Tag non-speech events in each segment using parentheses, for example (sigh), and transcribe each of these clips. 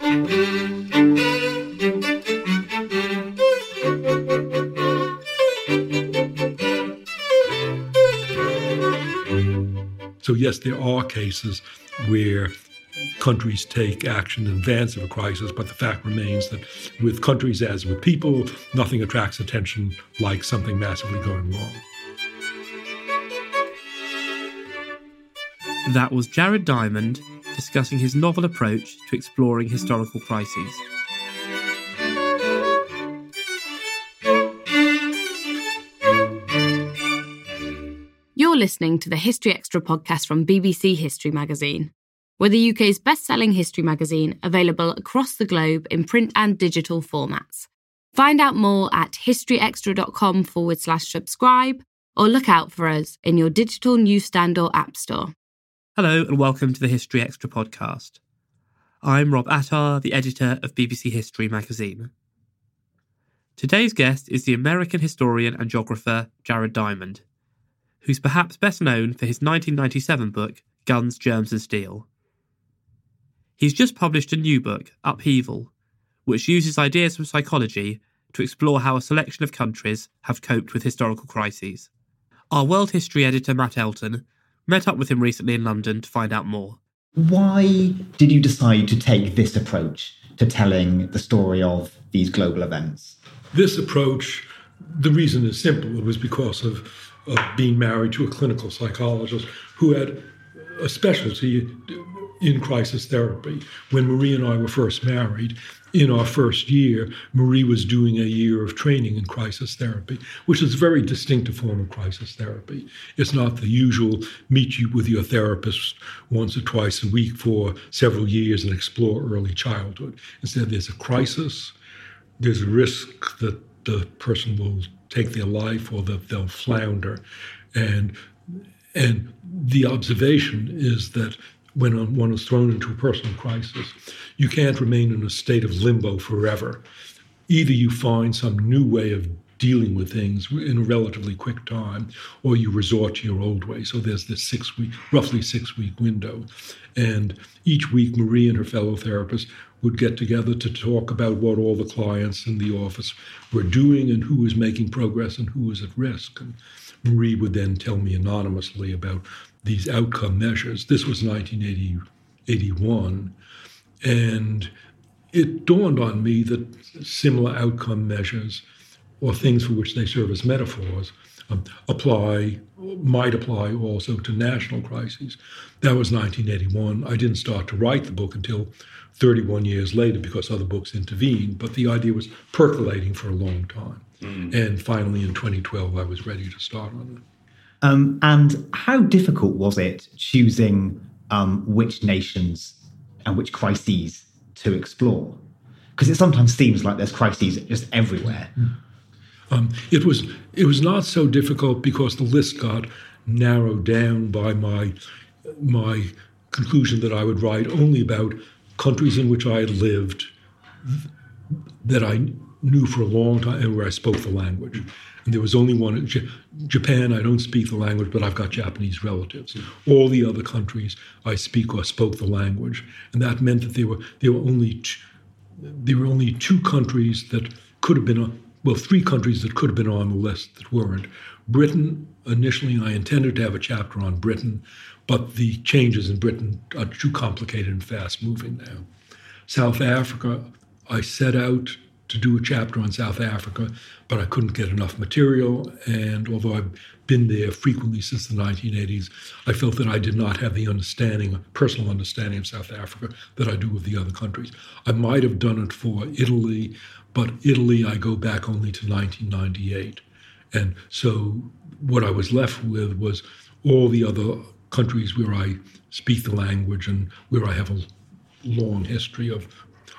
So, yes, there are cases where countries take action in advance of a crisis, but the fact remains that with countries as with people, nothing attracts attention like something massively going wrong. That was Jared Diamond discussing his novel approach to exploring historical crises. You're listening to the History Extra podcast from BBC History Magazine. We're the UK's best selling history magazine, available across the globe in print and digital formats. Find out more at historyextra.com forward slash subscribe or look out for us in your digital newsstand or app store. Hello, and welcome to the History Extra podcast. I'm Rob Attar, the editor of BBC History magazine. Today's guest is the American historian and geographer Jared Diamond, who's perhaps best known for his 1997 book, Guns, Germs and Steel. He's just published a new book, Upheaval, which uses ideas from psychology to explore how a selection of countries have coped with historical crises. Our world history editor, Matt Elton, met up with him recently in London to find out more. Why did you decide to take this approach to telling the story of these global events? This approach, the reason is simple. It was because of, of being married to a clinical psychologist who had a specialty in crisis therapy. When Marie and I were first married, in our first year, Marie was doing a year of training in crisis therapy, which is a very distinctive form of crisis therapy. It's not the usual meet you with your therapist once or twice a week for several years and explore early childhood. Instead, there's a crisis, there's a risk that the person will take their life or that they'll flounder. And and the observation is that when one is thrown into a personal crisis, you can't remain in a state of limbo forever. Either you find some new way of dealing with things in a relatively quick time, or you resort to your old way. So there's this six week, roughly six week window. And each week, Marie and her fellow therapists would get together to talk about what all the clients in the office were doing and who was making progress and who was at risk. And Marie would then tell me anonymously about these outcome measures. This was 1981. And it dawned on me that similar outcome measures or things for which they serve as metaphors um, apply might apply also to national crises. That was 1981. I didn't start to write the book until 31 years later because other books intervened, but the idea was percolating for a long time. Mm. And finally, in 2012, I was ready to start on it. Um, and how difficult was it choosing um, which nations and which crises to explore? Because it sometimes seems like there's crises just everywhere. Mm. Um, it was it was not so difficult because the list got narrowed down by my my conclusion that I would write only about countries in which I had lived that I knew for a long time and where I spoke the language. There was only one J- Japan. I don't speak the language, but I've got Japanese relatives. All the other countries I speak or spoke the language, and that meant that there were there were only t- there were only two countries that could have been on, well, three countries that could have been on the list that weren't. Britain, initially, I intended to have a chapter on Britain, but the changes in Britain are too complicated and fast moving now. South Africa, I set out to do a chapter on South Africa, but I couldn't get enough material. And although I've been there frequently since the 1980s, I felt that I did not have the understanding, personal understanding of South Africa that I do of the other countries. I might have done it for Italy, but Italy, I go back only to 1998. And so what I was left with was all the other countries where I speak the language and where I have a long history of,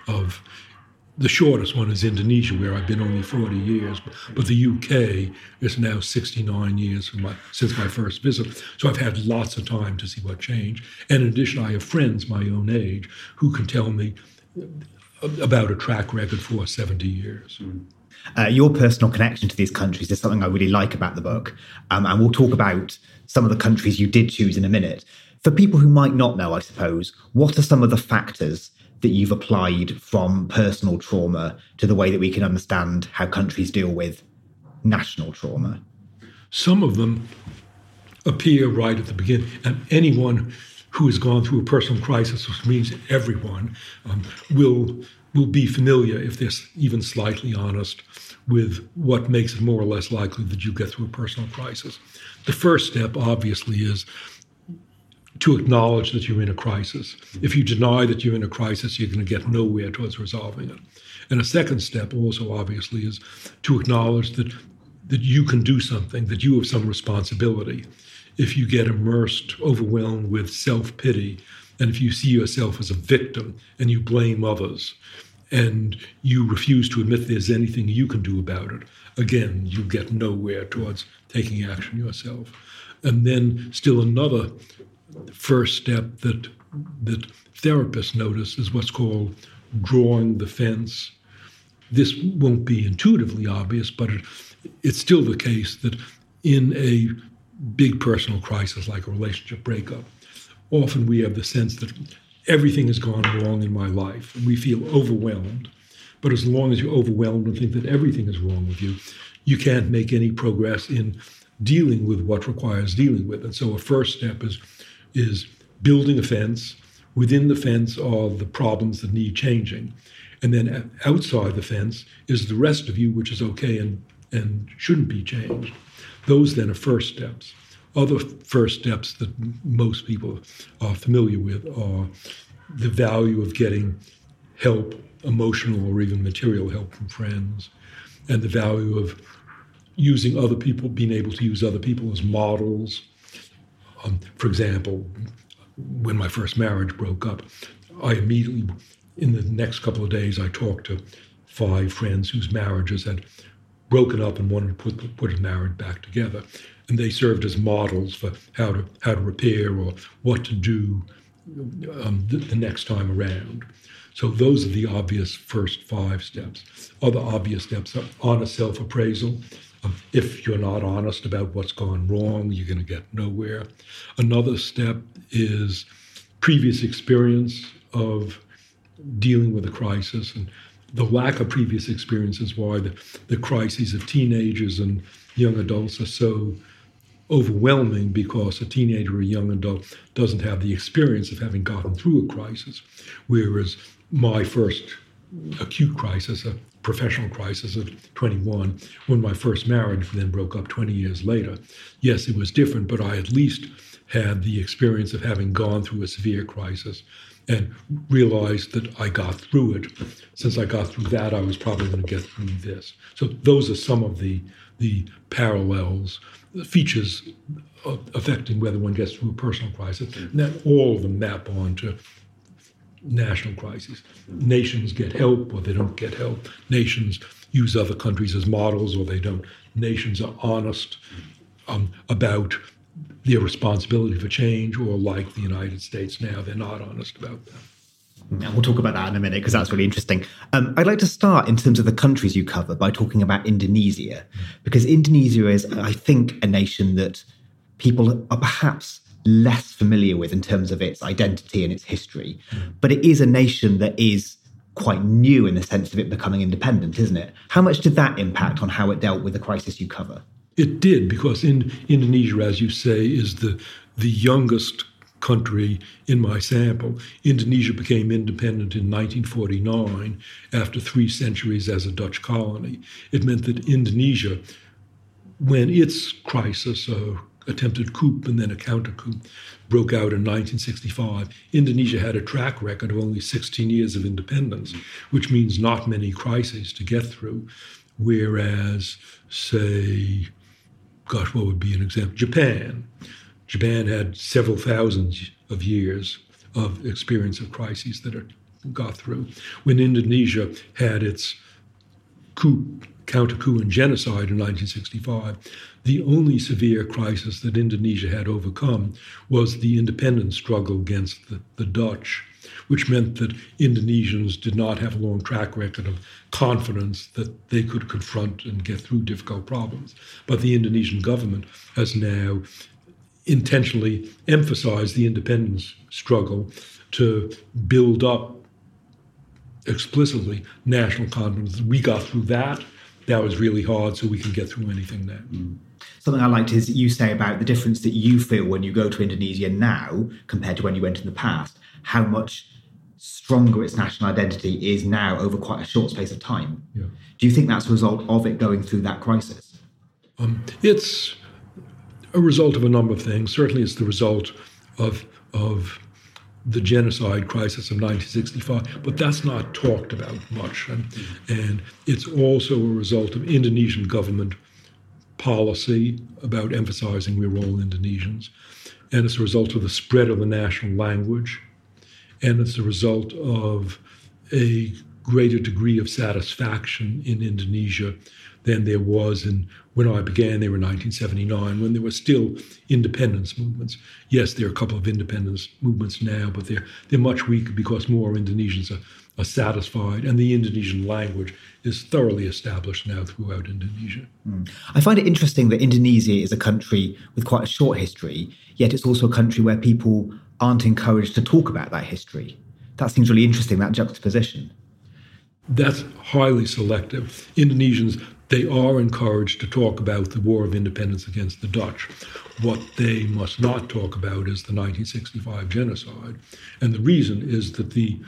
of the shortest one is Indonesia, where I've been only 40 years, but the UK is now 69 years my, since my first visit. So I've had lots of time to see what changed. And in addition, I have friends my own age who can tell me about a track record for 70 years. Uh, your personal connection to these countries is something I really like about the book. Um, and we'll talk about some of the countries you did choose in a minute. For people who might not know, I suppose, what are some of the factors that you've applied from personal trauma to the way that we can understand how countries deal with national trauma? Some of them appear right at the beginning, and anyone who has gone through a personal crisis, which means everyone, um, will will be familiar, if they're even slightly honest, with what makes it more or less likely that you get through a personal crisis. The first step, obviously, is to acknowledge that you're in a crisis. If you deny that you're in a crisis, you're going to get nowhere towards resolving it. And a second step, also obviously, is to acknowledge that that you can do something, that you have some responsibility if you get immersed, overwhelmed with self pity, and if you see yourself as a victim and you blame others, and you refuse to admit there's anything you can do about it, again, you get nowhere towards taking action yourself. And then, still another first step that that therapists notice is what's called drawing the fence. This won't be intuitively obvious, but it, it's still the case that in a big personal crisis like a relationship breakup, often we have the sense that everything has gone wrong in my life and we feel overwhelmed. But as long as you're overwhelmed and think that everything is wrong with you, you can't make any progress in dealing with what requires dealing with. And so a first step is is building a fence. Within the fence are the problems that need changing. And then outside the fence is the rest of you, which is okay and, and shouldn't be changed. Those then are first steps. Other first steps that most people are familiar with are the value of getting help, emotional or even material help from friends, and the value of using other people, being able to use other people as models. Um, for example, when my first marriage broke up, I immediately, in the next couple of days, I talked to five friends whose marriages had broken up and wanted to put put a marriage back together, and they served as models for how to how to repair or what to do um, the, the next time around. So those are the obvious first five steps. Other obvious steps are honest self-appraisal. Um, if you're not honest about what's gone wrong, you're going to get nowhere. Another step is previous experience of dealing with a crisis and the lack of previous experience is why the, the crises of teenagers and young adults are so overwhelming because a teenager or a young adult doesn't have the experience of having gotten through a crisis. Whereas my first acute crisis, a professional crisis of 21 when my first marriage then broke up 20 years later. Yes, it was different, but I at least had the experience of having gone through a severe crisis and realized that I got through it. Since I got through that, I was probably going to get through this. So those are some of the the parallels, the features affecting whether one gets through a personal crisis. Mm-hmm. And then all of them map onto national crises. Nations get help or they don't get help. Nations use other countries as models or they don't. Nations are honest um, about their responsibility for change, or like the United States now, they're not honest about that. And we'll talk about that in a minute because that's really interesting. Um, I'd like to start in terms of the countries you cover by talking about Indonesia, because Indonesia is, I think, a nation that people are perhaps less familiar with in terms of its identity and its history. But it is a nation that is quite new in the sense of it becoming independent, isn't it? How much did that impact on how it dealt with the crisis you cover? It did, because in Indonesia, as you say, is the the youngest country in my sample. Indonesia became independent in 1949 after three centuries as a Dutch colony. It meant that Indonesia, when its crisis, a attempted coup and then a counter coup, broke out in 1965, Indonesia had a track record of only 16 years of independence, which means not many crises to get through. Whereas, say, gosh, what would be an example? Japan. Japan had several thousands of years of experience of crises that it got through. When Indonesia had its coup, counter coup, and genocide in 1965, the only severe crisis that Indonesia had overcome was the independence struggle against the, the Dutch which meant that Indonesians did not have a long track record of confidence that they could confront and get through difficult problems. But the Indonesian government has now intentionally emphasized the independence struggle to build up explicitly national confidence. We got through that. That was really hard, so we can get through anything there. Mm. Something I liked is you say about the difference that you feel when you go to Indonesia now compared to when you went in the past, how much stronger its national identity is now over quite a short space of time. Yeah. Do you think that's a result of it going through that crisis? Um, it's a result of a number of things. Certainly, it's the result of of the genocide crisis of 1965, but that's not talked about much. And, and it's also a result of Indonesian government policy about emphasizing we're all Indonesians. And it's a result of the spread of the national language and it's a result of a greater degree of satisfaction in Indonesia than there was in when I began there in 1979, when there were still independence movements. Yes, there are a couple of independence movements now, but they're they're much weaker because more Indonesians are, are satisfied, and the Indonesian language is thoroughly established now throughout Indonesia. Mm. I find it interesting that Indonesia is a country with quite a short history, yet it's also a country where people aren't encouraged to talk about that history. That seems really interesting, that juxtaposition. That's highly selective. Indonesians, they are encouraged to talk about the War of Independence against the Dutch. What they must not talk about is the 1965 genocide. And the reason is that the,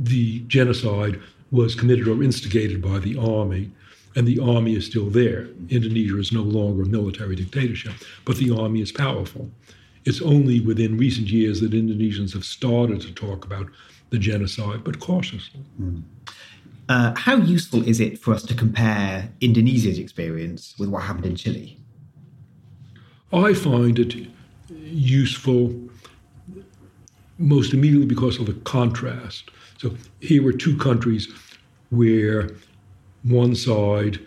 the genocide was committed or instigated by the army, and the army is still there. Indonesia is no longer a military dictatorship, but the army is powerful. It's only within recent years that Indonesians have started to talk about the genocide, but cautiously. Mm. Uh, how useful is it for us to compare Indonesia's experience with what happened in Chile? I find it useful most immediately because of the contrast. So here were two countries where one side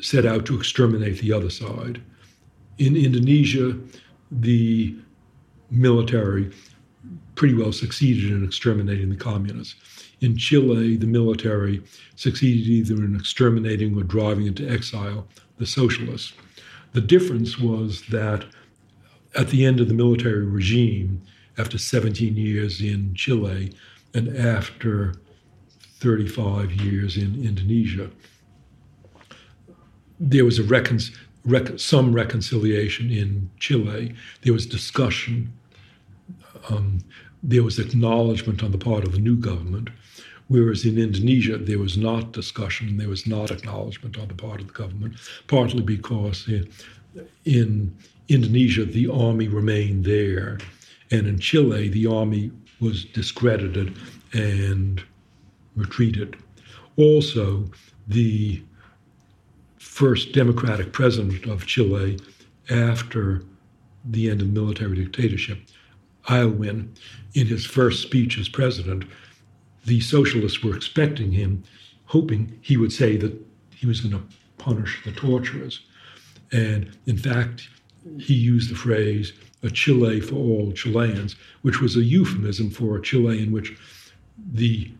set out to exterminate the other side. In Indonesia, the military pretty well succeeded in exterminating the communists. In Chile, the military succeeded either in exterminating or driving into exile the socialists. The difference was that at the end of the military regime, after 17 years in Chile and after 35 years in Indonesia, there was a recon- rec- some reconciliation in Chile. There was discussion. Um, there was acknowledgement on the part of the new government, Whereas in Indonesia, there was not discussion, there was not acknowledgement on the part of the government, partly because in, in Indonesia, the army remained there. And in Chile, the army was discredited and retreated. Also, the first democratic president of Chile after the end of military dictatorship, Aylwin, in his first speech as president, the socialists were expecting him, hoping he would say that he was going to punish the torturers. And in fact, he used the phrase, a Chile for all Chileans, which was a euphemism for a Chile in which the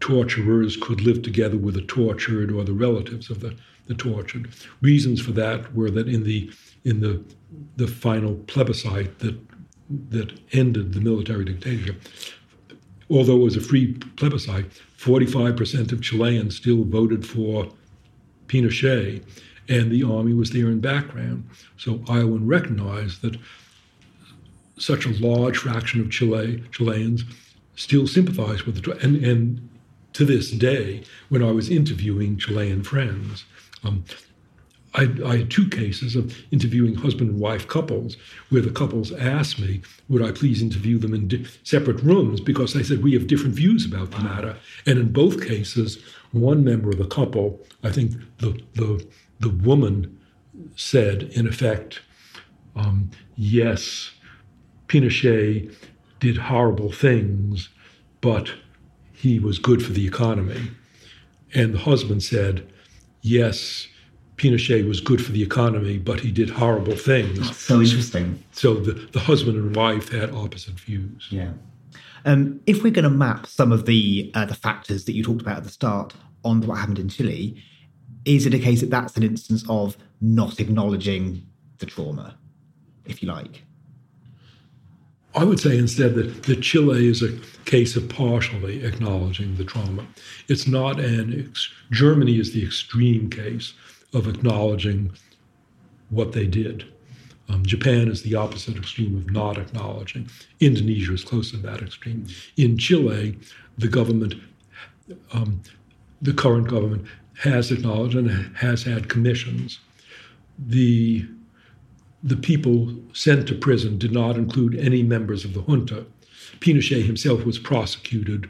torturers could live together with the tortured or the relatives of the, the tortured. Reasons for that were that in the in the the final plebiscite that that ended the military dictatorship, although it was a free plebiscite, 45% of Chileans still voted for Pinochet, and the army was there in background. So Aylwin recognized that such a large fraction of Chile, Chileans still sympathize with the and and to this day, when I was interviewing Chilean friends, um, I, I, had two cases of interviewing husband and wife couples where the couples asked me, would I please interview them in di- separate rooms because they said we have different views about the matter. And in both cases, one member of the couple, I think the, the, the woman said, in effect, um, yes, Pinochet did horrible things, but he was good for the economy. And the husband said, yes, Pinochet was good for the economy, but he did horrible things. That's so interesting. So the, the husband and wife had opposite views. Yeah. Um, if we're going to map some of the uh, the factors that you talked about at the start on what happened in Chile, is it a case that that's an instance of not acknowledging the trauma, if you like? I would say instead that, that Chile is a case of partially acknowledging the trauma. It's not an, ex- Germany is the extreme case of acknowledging what they did. Um, Japan is the opposite extreme of not acknowledging. Indonesia is close to that extreme. In Chile, the government, um, the current government, has acknowledged and has had commissions. The the people sent to prison did not include any members of the junta. Pinochet himself was prosecuted,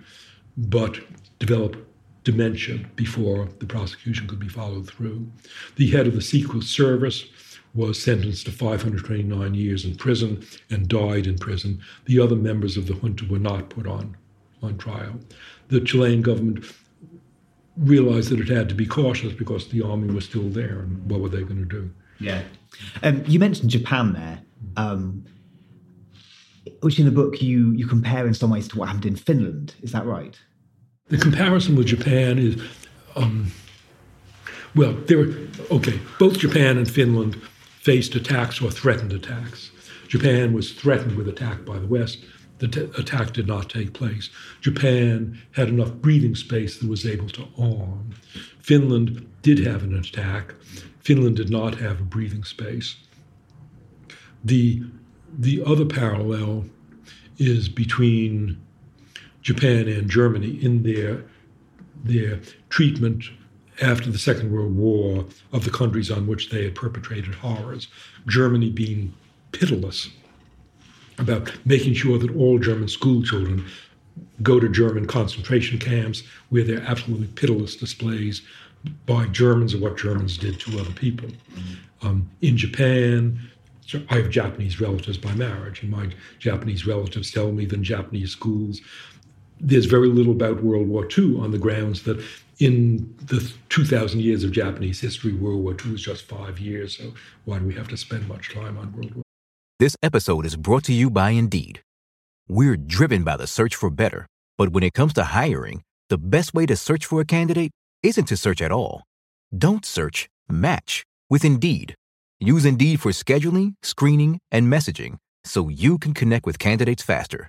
but developed dementia before the prosecution could be followed through. The head of the Secret Service was sentenced to 529 years in prison and died in prison. The other members of the junta were not put on, on trial. The Chilean government realized that it had to be cautious because the army was still there, and what were they going to do? Yeah. Um, you mentioned Japan there, um, which in the book you you compare in some ways to what happened in Finland. Is that right? The comparison with Japan is, um, well, there were okay. Both Japan and Finland faced attacks or threatened attacks. Japan was threatened with attack by the West. The t- attack did not take place. Japan had enough breathing space that was able to arm. Finland did have an attack. Finland did not have a breathing space. The, the other parallel is between Japan and Germany in their, their treatment after the Second World War of the countries on which they had perpetrated horrors. Germany being pitiless about making sure that all German school children go to German concentration camps where there are absolutely pitiless displays by Germans of what Germans did to other people. Mm-hmm. Um, in Japan, I have Japanese relatives by marriage, and my Japanese relatives tell me that in Japanese schools, there's very little about World War II on the grounds that in the 2,000 years of Japanese history, World War II was just five years. So why do we have to spend much time on World War? II? This episode is brought to you by Indeed. We're driven by the search for better, but when it comes to hiring, the best way to search for a candidate isn't to search at all. Don't search. Match with Indeed. Use Indeed for scheduling, screening, and messaging so you can connect with candidates faster.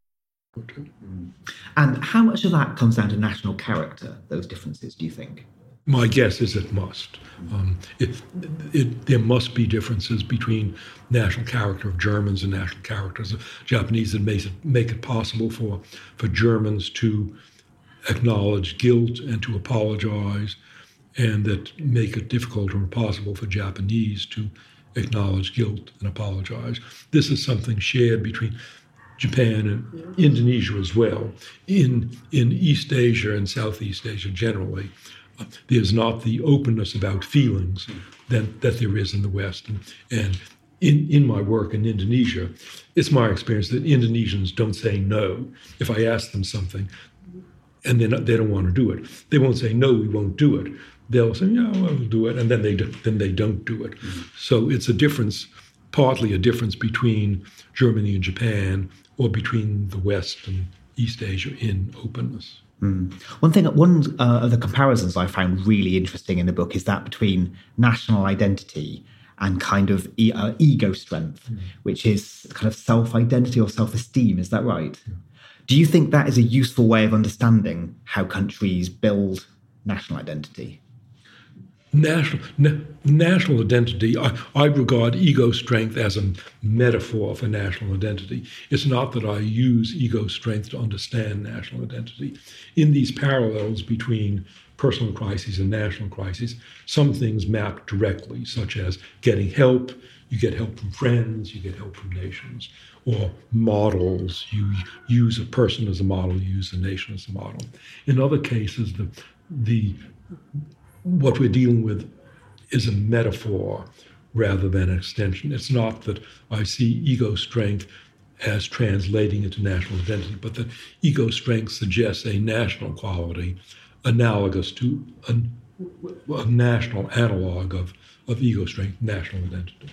And how much of that comes down to national character, those differences, do you think? My guess is it must. Um, it, it, there must be differences between national character of Germans and national characters of Japanese that makes it, make it possible for, for Germans to acknowledge guilt and to apologize, and that make it difficult or impossible for Japanese to acknowledge guilt and apologize. This is something shared between Japan and Indonesia as well. In, in East Asia and Southeast Asia generally, uh, there's not the openness about feelings that, that there is in the West. And, and in, in my work in Indonesia, it's my experience that Indonesians don't say no. If I ask them something, and then they don't want to do it. They won't say no, we won't do it. They'll say yeah, we'll do it, and then they do, then they don't do it. Mm-hmm. So it's a difference, partly a difference between Germany and Japan, or between the West and East Asia in openness. Mm. One thing, one uh, of the comparisons I found really interesting in the book is that between national identity and kind of e- uh, ego strength, mm. which is kind of self identity or self esteem. Is that right? Yeah. Do you think that is a useful way of understanding how countries build national identity? National, na- national identity, I, I, regard ego strength as a metaphor for national identity. It's not that I use ego strength to understand national identity. In these parallels between personal crises and national crises, some things map directly, such as getting help, you get help from friends, you get help from nations or models. You use a person as a model, you use a nation as a model. In other cases, the, the, what we're dealing with is a metaphor rather than an extension. It's not that I see ego strength as translating into national identity, but that ego strength suggests a national quality analogous to a, a national analog of of ego strength, national identity.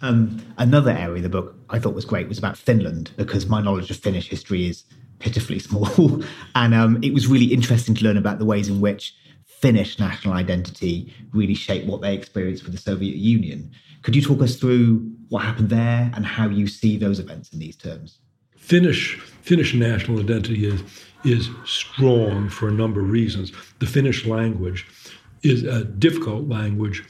Um, another area of the book I thought was great was about Finland because my knowledge of Finnish history is pitifully (laughs) small, and um, it was really interesting to learn about the ways in which Finnish national identity really shaped what they experienced with the Soviet Union. Could you talk us through what happened there and how you see those events in these terms? Finnish Finnish national identity is is strong for a number of reasons. The Finnish language is a difficult language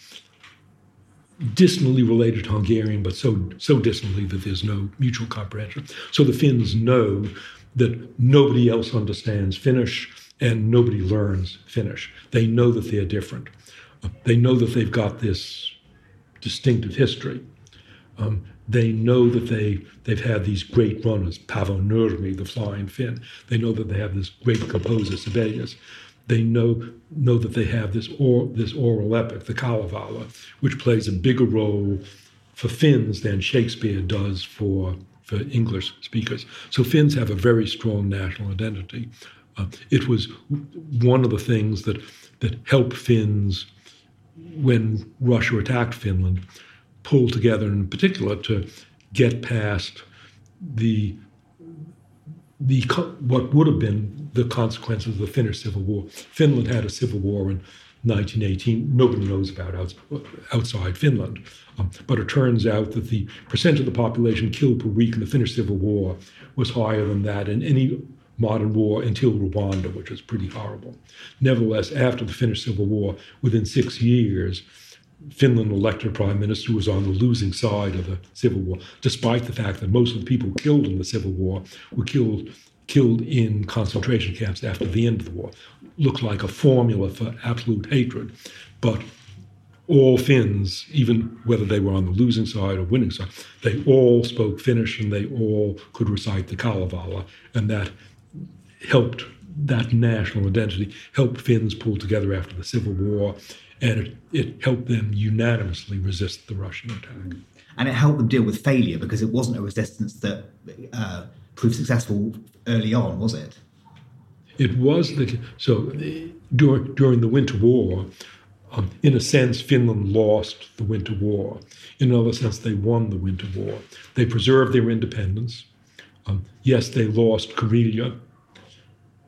distantly related to Hungarian, but so so distantly that there's no mutual comprehension. So the Finns know that nobody else understands Finnish and nobody learns Finnish. They know that they're different. Uh, they know that they've got this distinctive history. Um, they know that they they've had these great runners, Paavo Nurmi, the flying Finn. They know that they have this great composer, Sibelius they know know that they have this or this oral epic, the Kalevala, which plays a bigger role for Finns than Shakespeare does for for English speakers. So Finns have a very strong national identity. Uh, it was one of the things that that helped Finns when Russia attacked Finland pull together, in particular, to get past the the what would have been the consequences of the Finnish Civil War. Finland had a civil war in 1918. Nobody knows about outside Finland, um, but it turns out that the percent of the population killed per week in the Finnish Civil War was higher than that in any modern war until Rwanda, which was pretty horrible. Nevertheless, after the Finnish Civil War, within six years, Finland elected prime minister who was on the losing side of the civil war, despite the fact that most of the people killed in the civil war were killed killed in concentration camps after the end of the war. Looked like a formula for absolute hatred, but all Finns, even whether they were on the losing side or winning side, they all spoke Finnish and they all could recite the Kalevala, and that helped that national identity, helped Finns pull together after the Civil War, and it, it helped them unanimously resist the Russian attack. And it helped them deal with failure because it wasn't a resistance that uh, proved successful early on, was it? It was the so during during the Winter War. Um, in a sense, Finland lost the Winter War. In another sense, they won the Winter War. They preserved their independence. Um, yes, they lost Karelia,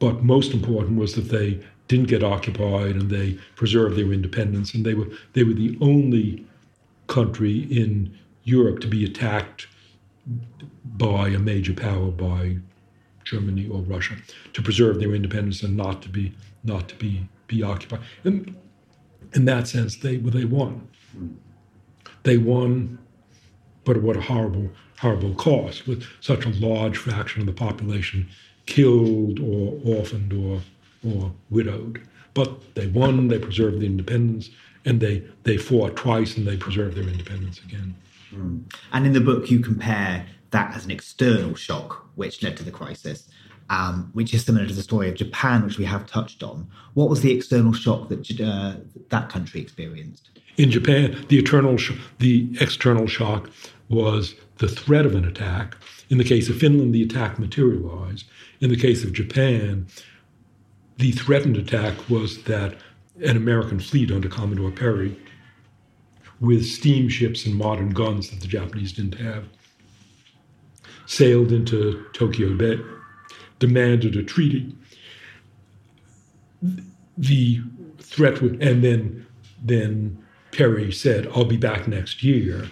but most important was that they didn't get occupied and they preserved their independence. And they were they were the only country in Europe to be attacked by a major power, by Germany or Russia, to preserve their independence and not to be not to be be occupied. And in that sense, they well, they won. They won, but at what a horrible horrible cost, with such a large fraction of the population killed or orphaned or or widowed. But they won, they preserved the independence, and they, they fought twice and they preserved their independence again. Mm. And in the book, you compare that as an external shock which led to the crisis, um, which is similar to the story of Japan, which we have touched on. What was the external shock that uh, that country experienced? In Japan, the, eternal sh- the external shock was the threat of an attack. In the case of Finland, the attack materialized. In the case of Japan, the threatened attack was that an American fleet under Commodore Perry, with steamships and modern guns that the Japanese didn't have, sailed into Tokyo Bay, demanded a treaty. The threat would, and then then Perry said, "I'll be back next year,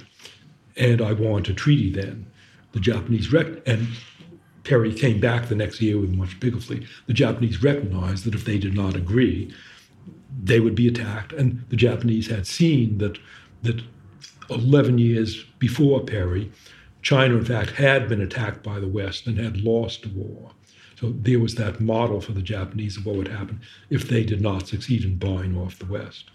and I want a treaty then." The Japanese rec- and Perry came back the next year with a much bigger fleet. The Japanese recognized that if they did not agree, they would be attacked. And the Japanese had seen that that 11 years before Perry, China, in fact, had been attacked by the West and had lost the war. So there was that model for the Japanese of what would happen if they did not succeed in buying off the West.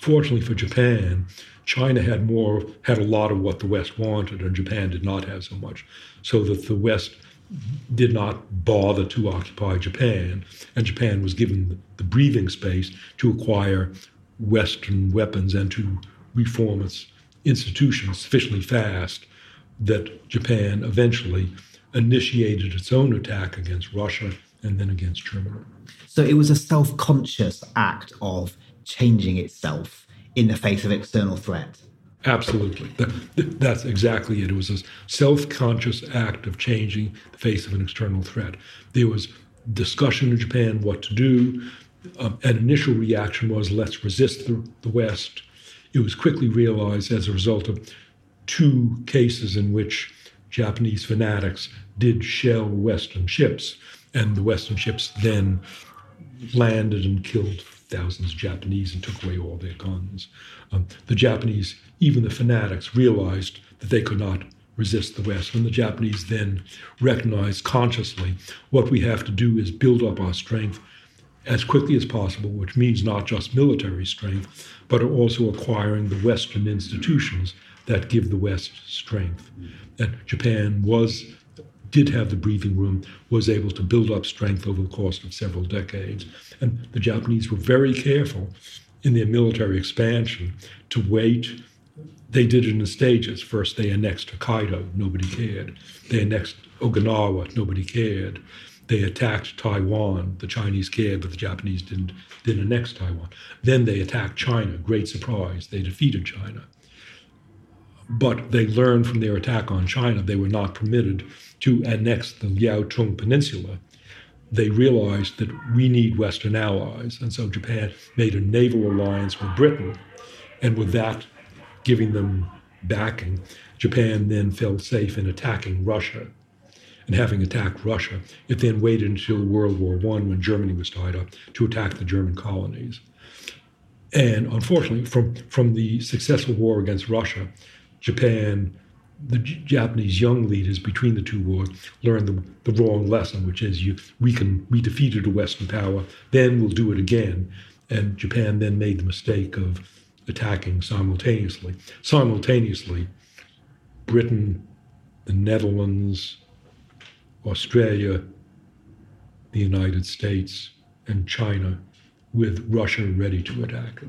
Fortunately for Japan, China had more, had a lot of what the West wanted, and Japan did not have so much. So that the West did not bother to occupy Japan, and Japan was given the breathing space to acquire Western weapons and to reform its institutions sufficiently fast that Japan eventually initiated its own attack against Russia and then against Germany. So it was a self conscious act of changing itself in the face of external threat. Absolutely. That, that's exactly it. It was a self conscious act of changing the face of an external threat. There was discussion in Japan what to do. Um, an initial reaction was let's resist the, the West. It was quickly realized as a result of two cases in which Japanese fanatics did shell Western ships, and the Western ships then landed and killed thousands of Japanese and took away all their guns. Um, the Japanese, even the fanatics, realized that they could not resist the West. And the Japanese then recognized consciously what we have to do is build up our strength as quickly as possible, which means not just military strength, but also acquiring the Western institutions that give the West strength. And Japan was did have the breathing room, was able to build up strength over the course of several decades. And the Japanese were very careful in their military expansion to wait. They did it in stages. First, they annexed Hokkaido, nobody cared. They annexed Okinawa, nobody cared. They attacked Taiwan, the Chinese cared, but the Japanese didn't, didn't annex Taiwan. Then they attacked China, great surprise. They defeated China. But they learned from their attack on China they were not permitted to annex the Liaotung Peninsula. They realized that we need Western allies, and so Japan made a naval alliance with Britain, and with that giving them backing, Japan then felt safe in attacking Russia. And having attacked Russia, it then waited until World War I, when Germany was tied up, to attack the German colonies. And unfortunately, from, from the successful war against Russia, Japan, the J- Japanese young leaders between the two wars learned the, the wrong lesson, which is you we can we defeated a Western power, then we'll do it again. And Japan then made the mistake of attacking simultaneously. Simultaneously, Britain, the Netherlands, Australia, the United States, and China with Russia ready to attack.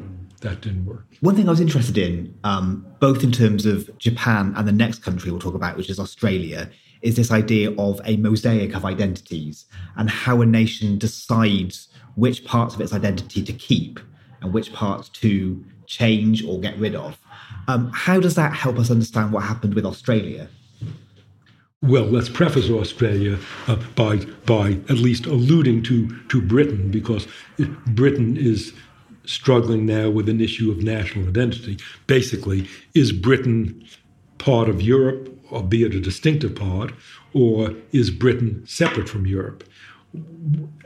That didn't work. One thing I was interested in, um, both in terms of Japan and the next country we'll talk about, which is Australia, is this idea of a mosaic of identities and how a nation decides which parts of its identity to keep and which parts to change or get rid of. Um, how does that help us understand what happened with Australia? Well, let's preface Australia uh, by by at least alluding to to Britain because Britain is struggling now with an issue of national identity. Basically, is Britain part of Europe, albeit a distinctive part, or is Britain separate from Europe?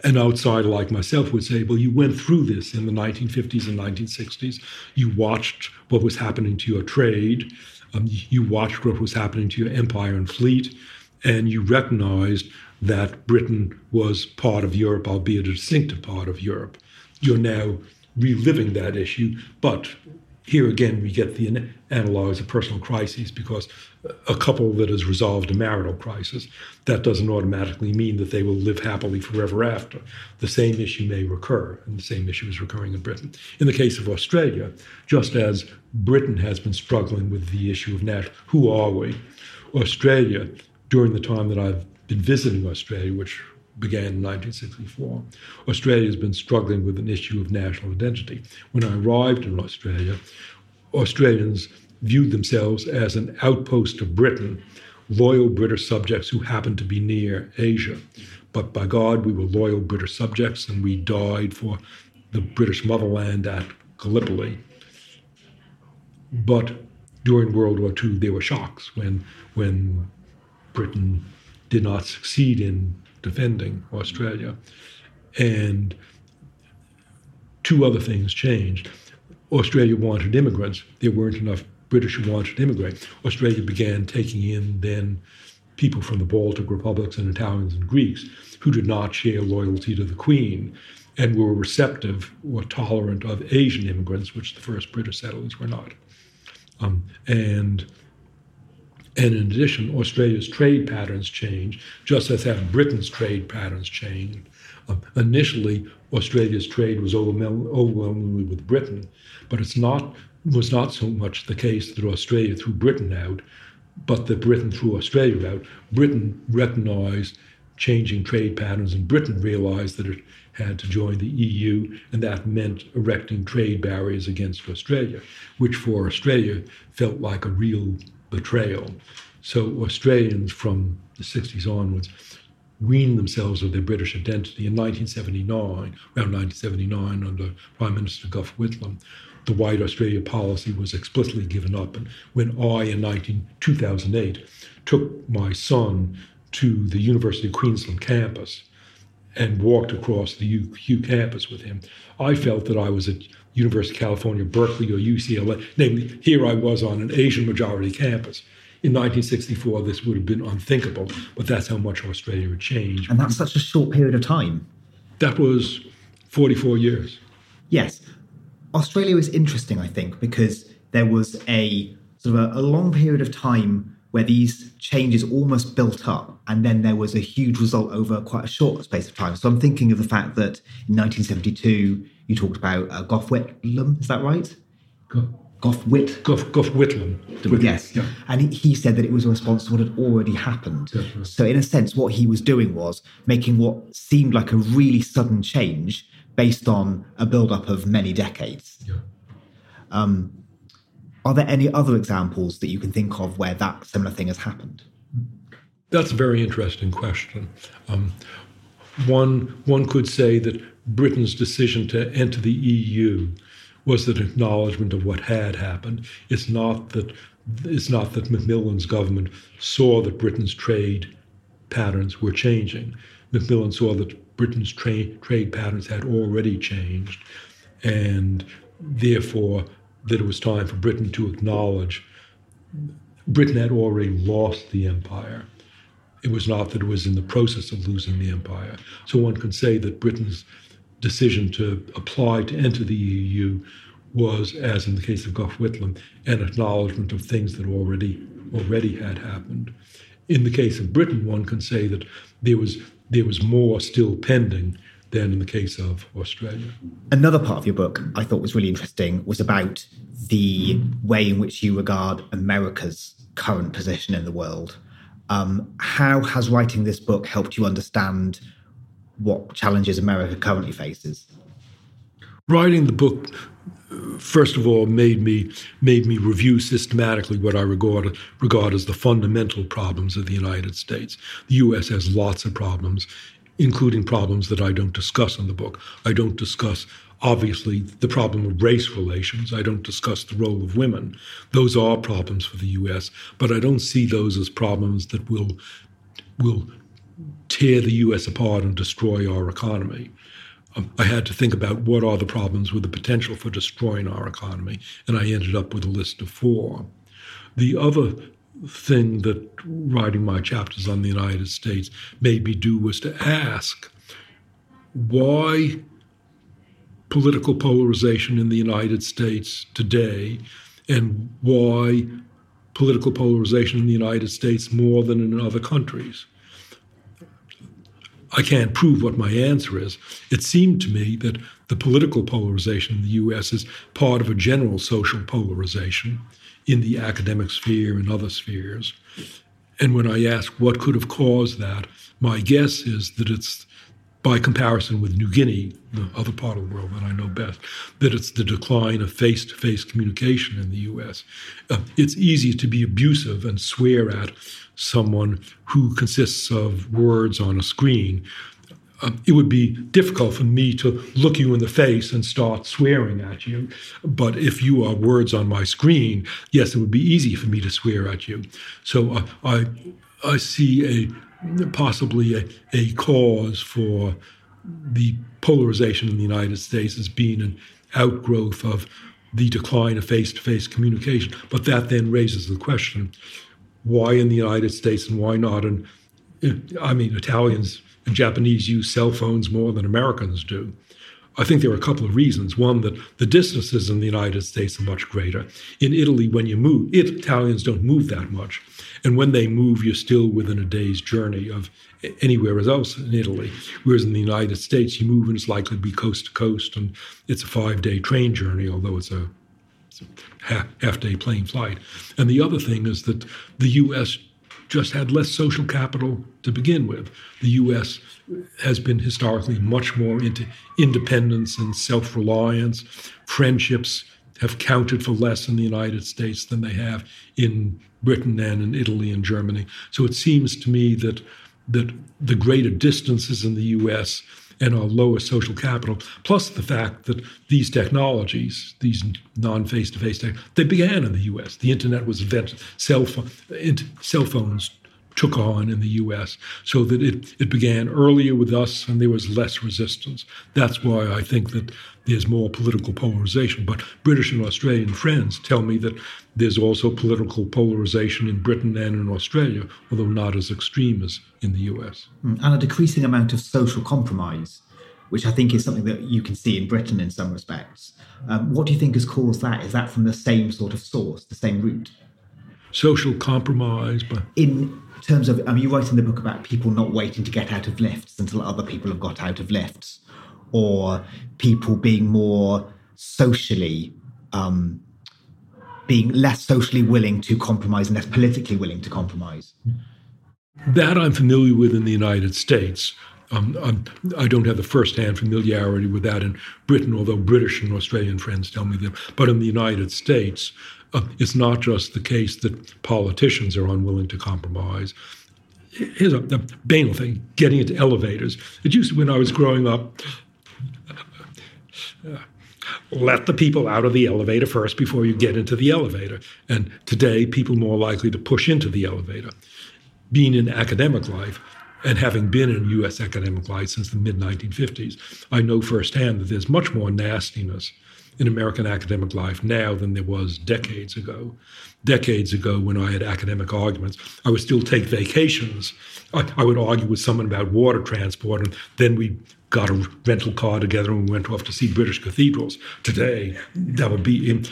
An outsider like myself would say, well, you went through this in the 1950s and 1960s. You watched what was happening to your trade. Um, you watched what was happening to your empire and fleet, and you recognized that Britain was part of Europe, albeit a distinctive part of Europe. You're now reliving that issue, but here again we get the analogs of personal crises because a couple that has resolved a marital crisis, that doesn't automatically mean that they will live happily forever after. The same issue may recur, and the same issue is recurring in Britain. In the case of Australia, just as Britain has been struggling with the issue of national, who are we? Australia, during the time that I've been visiting Australia, which began in 1964, Australia has been struggling with an issue of national identity. When I arrived in Australia, Australians viewed themselves as an outpost of Britain, loyal British subjects who happened to be near Asia. But by God, we were loyal British subjects and we died for the British motherland at Gallipoli. But during World War II, there were shocks when, when Britain did not succeed in defending Australia. And two other things changed. Australia wanted immigrants. There weren't enough British who wanted to immigrate. Australia began taking in then people from the Baltic republics and Italians and Greeks who did not share loyalty to the Queen and were receptive or tolerant of Asian immigrants, which the first British settlers were not. Um, and and in addition, Australia's trade patterns changed, just as have Britain's trade patterns changed. Um, initially, Australia's trade was overwhelmingly with Britain, but it's not was not so much the case that Australia threw Britain out, but that Britain threw Australia out. Britain recognized changing trade patterns, and Britain realized that it had to join the EU, and that meant erecting trade barriers against Australia, which for Australia felt like a real betrayal. So Australians from the 60s onwards weaned themselves of their British identity. In 1979, around 1979, under Prime Minister Gough Whitlam, the White Australia policy was explicitly given up. And when I, in 19, 2008, took my son to the University of Queensland campus and walked across the U, campus with him, I felt that I was at University of California, Berkeley, or UCLA. Namely, here I was on an Asian majority campus. In 1964, this would have been unthinkable, but that's how much Australia had changed. And that's such a short period of time. That was 44 years. Yes. Australia is interesting, I think, because there was a sort of a, a long period of time where these changes almost built up, and then there was a huge result over quite a short space of time. So I'm thinking of the fact that in 1972 you talked about uh, Gough Whitlam, is that right? Go- Gough Whit. Gough, Gough Whitlam. Yes. Yeah. And he, he, said that it was a response to what had already happened. Right. So, in a sense, what he was doing was making what seemed like a really sudden change based on a build-up of many decades. Yeah. Um, Are there any other examples that you can think of where that similar thing has happened? That's a very interesting question. Um, one, one could say that Britain's decision to enter the EU was an acknowledgement of what had happened. It's not that it's not that Macmillan's government saw that Britain's trade patterns were changing. Macmillan saw that Britain's tra- trade patterns had already changed, and therefore that it was time for Britain to acknowledge Britain had already lost the empire. It was not that it was in the process of losing the empire. So one can say that Britain's decision to apply to enter the EU was, as in the case of Gough Whitlam, an acknowledgement of things that already already had happened. In the case of Britain, one can say that there was there was more still pending than in the case of Australia. Another part of your book I thought was really interesting was about the way in which you regard America's current position in the world. Um, how has writing this book helped you understand what challenges America currently faces? Writing the book, first of all, made me made me review systematically what I regard regard as the fundamental problems of the United States. The U.S. has lots of problems, including problems that I don't discuss in the book. I don't discuss obviously the problem of race relations. I don't discuss the role of women. Those are problems for the US, but I don't see those as problems that will will tear the US apart and destroy our economy. Um, I had to think about what are the problems with the potential for destroying our economy, and I ended up with a list of four. The other thing that writing my chapters on the United States made me do was to ask why political polarization in the United States today and why political polarization in the United States more than in other countries. I can't prove what my answer is. It seemed to me that the political polarization in the US is part of a general social polarization in the academic sphere and other spheres. And when I ask what could have caused that, my guess is that it's by comparison with New Guinea, the other part of the world that I know best, that it's the decline of face to face communication in the US. Uh, it's easy to be abusive and swear at someone who consists of words on a screen. Uh, it would be difficult for me to look you in the face and start swearing at you. But if you are words on my screen, yes, it would be easy for me to swear at you. So uh, I, I see a possibly a, a cause for the polarization in the United States as being an outgrowth of the decline of face to face communication. But that then raises the question why in the United States and why not in, I mean, Italians and Japanese use cell phones more than Americans do. I think there are a couple of reasons. One, that the distances in the United States are much greater. In Italy, when you move, Italians don't move that much. And when they move, you're still within a day's journey of anywhere else in Italy. Whereas in the United States, you move and it's likely to be coast to coast, and it's a five day train journey, although it's a, half day plane flight. And the other thing is that the U.S. just had less social capital to begin with. The U.S. has been historically much more into independence and self reliance. Friendships have counted for less in the United States than they have in Britain and in Italy and Germany. So it seems to me that that the greater distances in the U.S. and our lower social capital, plus the fact that these technologies, these non-face-to-face tech, they began in the U.S. The internet was invented. Cell, cell phones took on in the US, so that it, it began earlier with us and there was less resistance. That's why I think that there's more political polarization. But British and Australian friends tell me that there's also political polarization in Britain and in Australia, although not as extreme as in the US. Mm, and a decreasing amount of social compromise. Which I think is something that you can see in Britain in some respects. Um, what do you think has caused that? Is that from the same sort of source, the same root? Social compromise, but in terms of, I mean, you write in the book about people not waiting to get out of lifts until other people have got out of lifts, or people being more socially, um, being less socially willing to compromise and less politically willing to compromise. That I'm familiar with in the United States. Um, I'm, I do not have the first-hand familiarity with that in Britain, although British and Australian friends tell me that. But in the United States, Uh, it's not just the case that politicians are unwilling to compromise. Here's a, a banal thing getting into elevators. It used to, when I was growing up, uh, let the people out of the elevator first before you get into the elevator. And today, people more likely to push into the elevator. Being in academic life, and having been in U.S. academic life since the mid 1950s, I know firsthand that there's much more nastiness in American academic life now than there was decades ago. Decades ago, when I had academic arguments, I would still take vacations. I, I would argue with someone about water transport, and then we got a rental car together and we went off to see British cathedrals. Today, that would be in,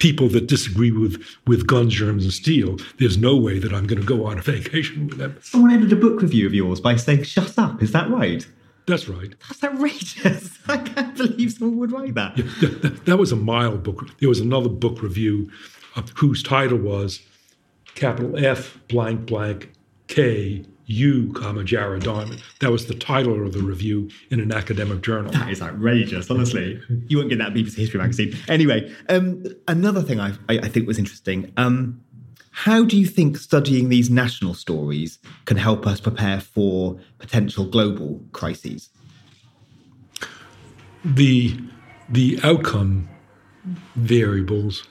people that disagree with, with guns, germs, and steel. There's no way that I'm going to go on a vacation with them. Someone ended a book review of yours by saying, shut up. Is that right? That's right. That's outrageous. (laughs) I can't believe someone would write that. Yeah, that, that was a mild book. There was another book review whose title was capital F blank blank K U, comma, Jared Diamond. That was the title of the review in an academic journal. That is outrageous, honestly. you won't get that BBC History magazine. Anyway, um, another thing I, I, I, think was interesting. Um, how do you think studying these national stories can help us prepare for potential global crises? The the outcome variables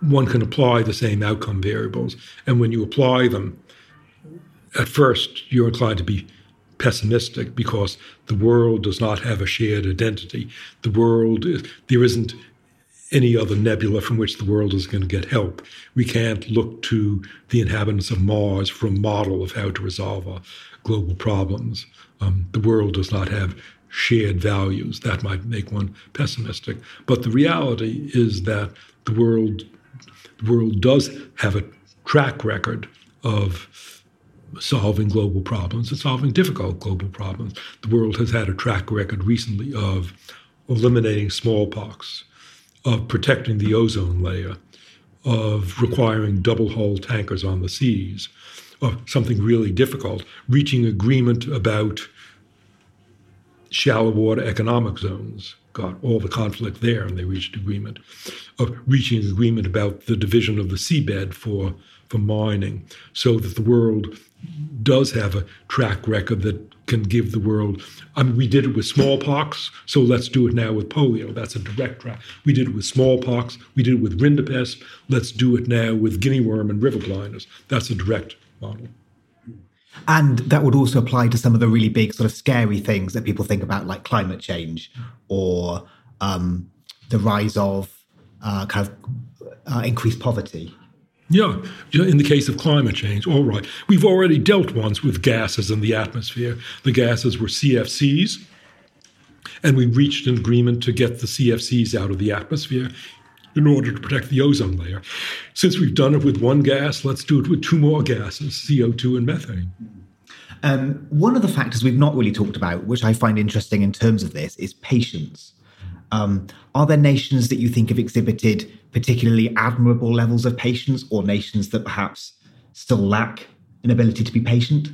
one can apply the same outcome variables and when you apply them at first you're inclined to be pessimistic because the world does not have a shared identity. The world, there isn't any other nebula from which the world is going to get help. We can't look to the inhabitants of Mars for a model of how to resolve our global problems. Um, the world does not have shared values. That might make one pessimistic. But the reality is that the world, the world does have a track record of solving global problems and solving difficult global problems. The world has had a track record recently of eliminating smallpox, of protecting the ozone layer, of requiring double hull tankers on the seas, of something really difficult, reaching agreement about shallow water economic zones. Got all the conflict there, and they reached agreement. Of reaching agreement about the division of the seabed for for mining, so that the world does have a track record that can give the world. I mean, we did it with smallpox, so let's do it now with polio. That's a direct track. We did it with smallpox. We did it with rinderpest. Let's do it now with guinea worm and river blindness. That's a direct model. And that would also apply to some of the really big, sort of scary things that people think about, like climate change or um, the rise of uh, kind of uh, increased poverty. Yeah, in the case of climate change, all right. We've already dealt once with gases in the atmosphere. The gases were CFCs, and we reached an agreement to get the CFCs out of the atmosphere in order to protect the ozone layer. Since we've done it with one gas, let's do it with two more gases, CO2 and methane. Um, one of the factors we've not really talked about, which I find interesting in terms of this, is patience. Um, are there nations that you think have exhibited particularly admirable levels of patience, or nations that perhaps still lack an ability to be patient?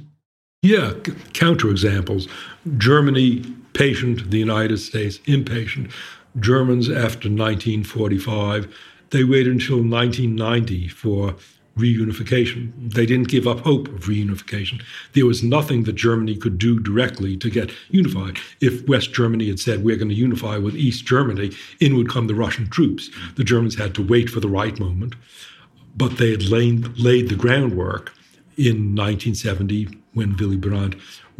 Yeah, c- counterexamples. Germany, patient, the United States, impatient. Germans, after 1945, they waited until 1990 for reunification. They didn't give up hope of reunification. There was nothing that Germany could do directly to get unified. If West Germany had said, we're going to unify with East Germany, in would come the Russian troops. The Germans had to wait for the right moment. But they had laid, laid the groundwork in 1970 when Willy Brandt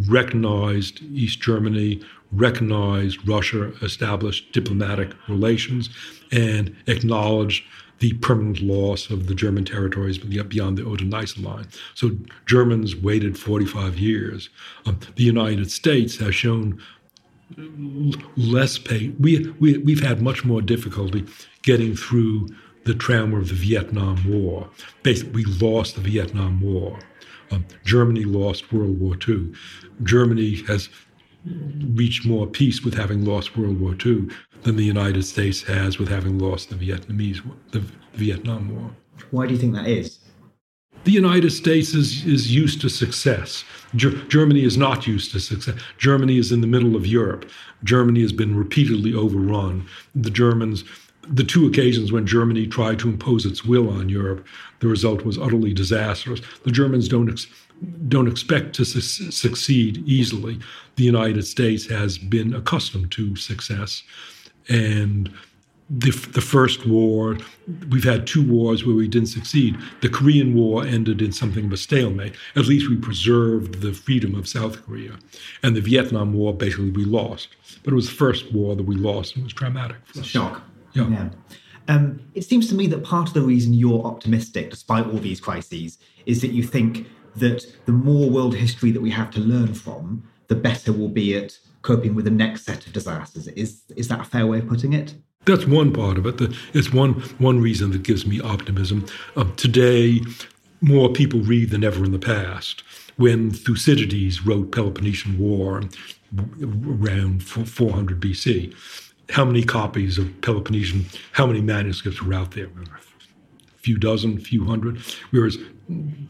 recognized East Germany, recognized Russia, established diplomatic relations, and acknowledged the permanent loss of the German territories beyond the Oder-Neisse line. So Germans waited 45 years. Um, the United States has shown less pain. We, we, we've had much more difficulty getting through the trauma of the Vietnam War. Basically, we lost the Vietnam War. Um, Germany lost World War II. Germany has reached more peace with having lost World War II than the United States has with having lost the Vietnamese the Vietnam War. Why do you think that is? The United States is, is used to success. Ger- Germany is not used to success. Germany is in the middle of Europe. Germany has been repeatedly overrun. The Germans the two occasions when Germany tried to impose its will on Europe, the result was utterly disastrous. The Germans don't ex- don't expect to su- succeed easily. The United States has been accustomed to success, and the, the first war, we've had two wars where we didn't succeed. The Korean War ended in something of a stalemate. At least we preserved the freedom of South Korea. And the Vietnam War, basically, we lost. But it was the first war that we lost, and it was traumatic. For us. shock. Yeah. yeah. Um, it seems to me that part of the reason you're optimistic, despite all these crises, is that you think that the more world history that we have to learn from, the better we'll be at coping with the next set of disasters. Is is that a fair way of putting it? That's one part of it. It's one one reason that gives me optimism. Um, today, more people read than ever in the past. When Thucydides wrote Peloponnesian War around 400 BC, how many copies of Peloponnesian, how many manuscripts were out there? A few dozen, a few hundred. Whereas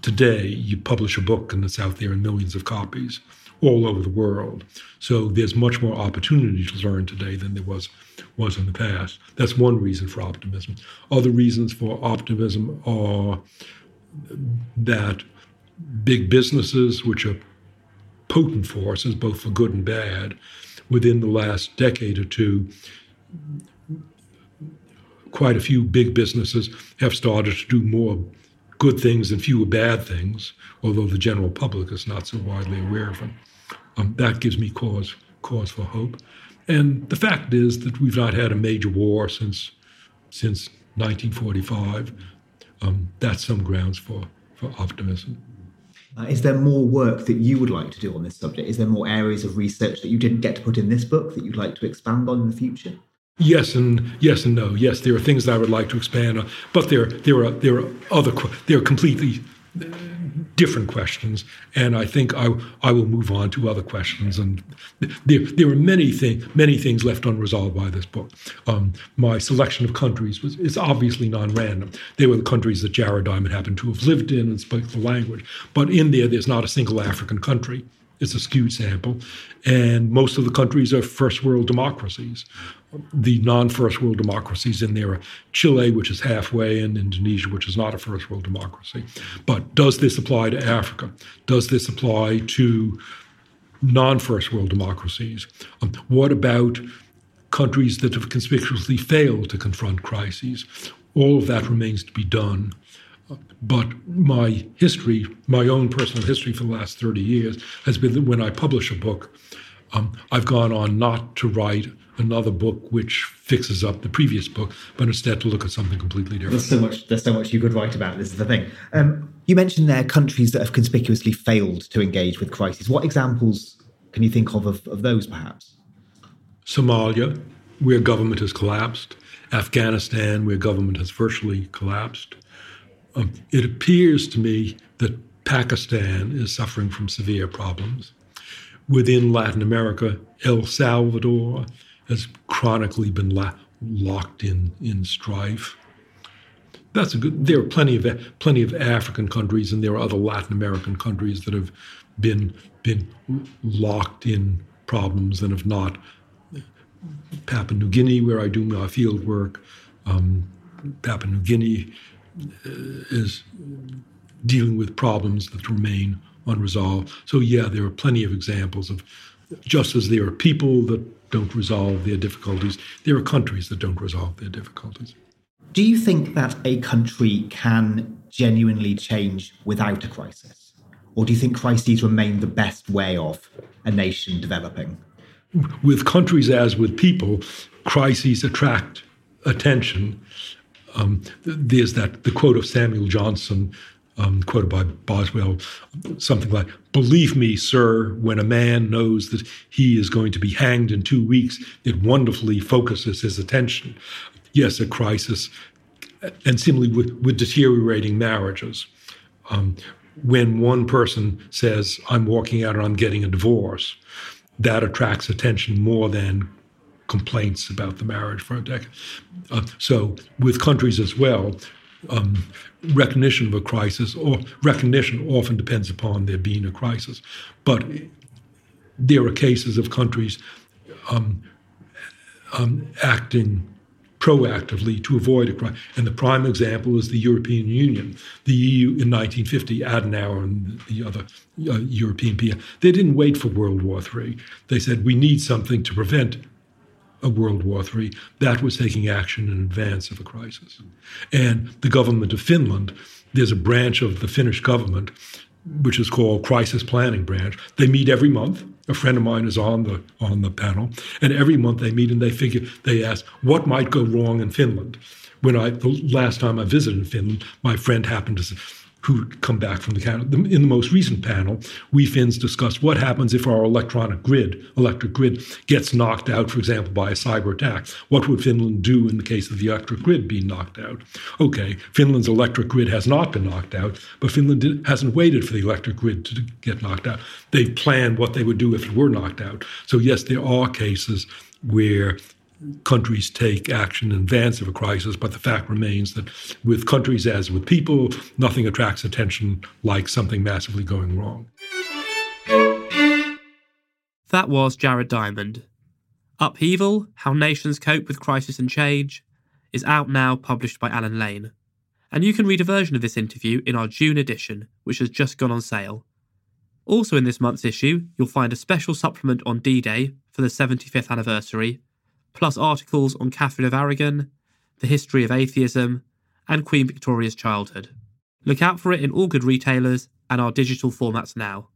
today, you publish a book and it's out there in millions of copies all over the world. So there's much more opportunity to learn today than there was was in the past. That's one reason for optimism. Other reasons for optimism are that big businesses, which are potent forces, both for good and bad, within the last decade or two, quite a few big businesses have started to do more good things and fewer bad things, although the general public is not so widely aware of them. Um, that gives me cause cause for hope. And the fact is that we've not had a major war since since 1945. Um, that's some grounds for for optimism. Uh, is there more work that you would like to do on this subject? Is there more areas of research that you didn't get to put in this book that you'd like to expand on in the future? Yes and yes and no. Yes, there are things that I would like to expand on, but there there are there are other there are completely different questions, and I think I, I will move on to other questions. And there, there are many things many things left unresolved by this book. Um, my selection of countries was is obviously non-random. They were the countries that Jared Diamond happened to have lived in and spoke the language. But in there, there's not a single African country. It's a skewed sample, and most of the countries are first world democracies the non-first world democracies in there are Chile, which is halfway, and Indonesia, which is not a first world democracy. But does this apply to Africa? Does this apply to non-first world democracies? Um, what about countries that have conspicuously failed to confront crises? All of that remains to be done. But my history, my own personal history for the last 30 years, has been that when I publish a book, um, I've gone on not to write another book which fixes up the previous book, but instead to look at something completely different. There's so much. There's so much you could write about. This is the thing. Um, you mentioned there countries that have conspicuously failed to engage with crises. What examples can you think of of, of those, perhaps? Somalia, where government has collapsed. Afghanistan, where government has virtually collapsed. Um, it appears to me that Pakistan is suffering from severe problems. Within Latin America, El Salvador, has chronically been la- locked in in strife. That's a good. There are plenty of plenty of African countries, and there are other Latin American countries that have been been locked in problems and have not. Papua New Guinea, where I do my field work, um, Papua New Guinea is dealing with problems that remain unresolved. So yeah, there are plenty of examples of just as there are people that don't resolve their difficulties, there are countries that don't resolve their difficulties. Do you think that a country can genuinely change without a crisis? Or do you think crises remain the best way of a nation developing? With countries as with people, crises attract attention. Um, there's that the quote of Samuel Johnson um, quoted by Boswell, something like, Believe me, sir, when a man knows that he is going to be hanged in two weeks, it wonderfully focuses his attention. Yes, a crisis, and similarly with, with deteriorating marriages. Um, when one person says, I'm walking out and I'm getting a divorce, that attracts attention more than complaints about the marriage for a decade. Uh, so, with countries as well, um, recognition of a crisis, or recognition often depends upon there being a crisis. But there are cases of countries um, um, acting proactively to avoid a crisis. And the prime example is the European Union. The EU in 1950, Adenauer and the other uh, European people, they didn't wait for World War III. They said, we need something to prevent a World War III. That was taking action in advance of a crisis. And the government of Finland, there's a branch of the Finnish government which is called Crisis Planning Branch. They meet every month. A friend of mine is on the on the panel, and every month they meet and they figure they ask what might go wrong in Finland. When I the last time I visited Finland, my friend happened to who come back from the panel. In the most recent panel, we Finns discussed what happens if our electronic grid, electric grid, gets knocked out, for example, by a cyber attack. What would Finland do in the case of the electric grid being knocked out? Okay, Finland's electric grid has not been knocked out, but Finland did, hasn't waited for the electric grid to get knocked out. They've planned what they would do if it were knocked out. So yes, there are cases where countries take action in advance of a crisis, but the fact remains that with countries as with people, nothing attracts attention like something massively going wrong. That was Jared Diamond. Upheaval How Nations Cope with Crisis and Change is out now, published by Allen Lane. And you can read a version of this interview in our June edition, which has just gone on sale. Also, in this month's issue, you'll find a special supplement on D Day for the 75th anniversary plus articles on Catherine of Aragon, the history of atheism, and Queen Victoria's childhood. Look out for it in all good retailers and our digital formats now.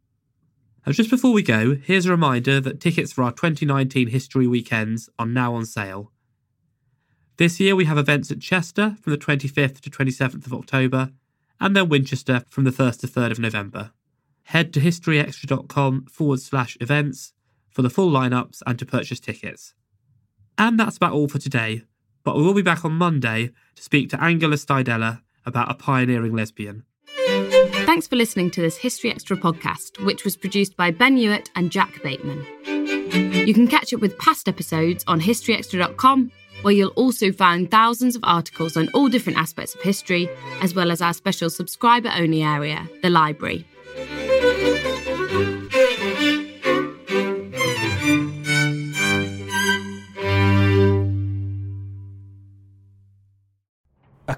And just before we go, here's a reminder that tickets for our 2019 History Weekends are now on sale. This year we have events at Chester from the 25th to 27th of October, and then Winchester from the 1st to 3rd of November. Head to historyextra.com forward slash events for the full lineups and to purchase tickets. And that's about all for today, but we will be back on Monday to speak to Angela Steidele about a pioneering lesbian. Thanks for listening to this History Extra podcast, which was produced by Ben Hewitt and Jack Bateman. You can catch up with past episodes on historyextra.com, where you'll also find thousands of articles on all different aspects of history, as well as our special subscriber only area, the library.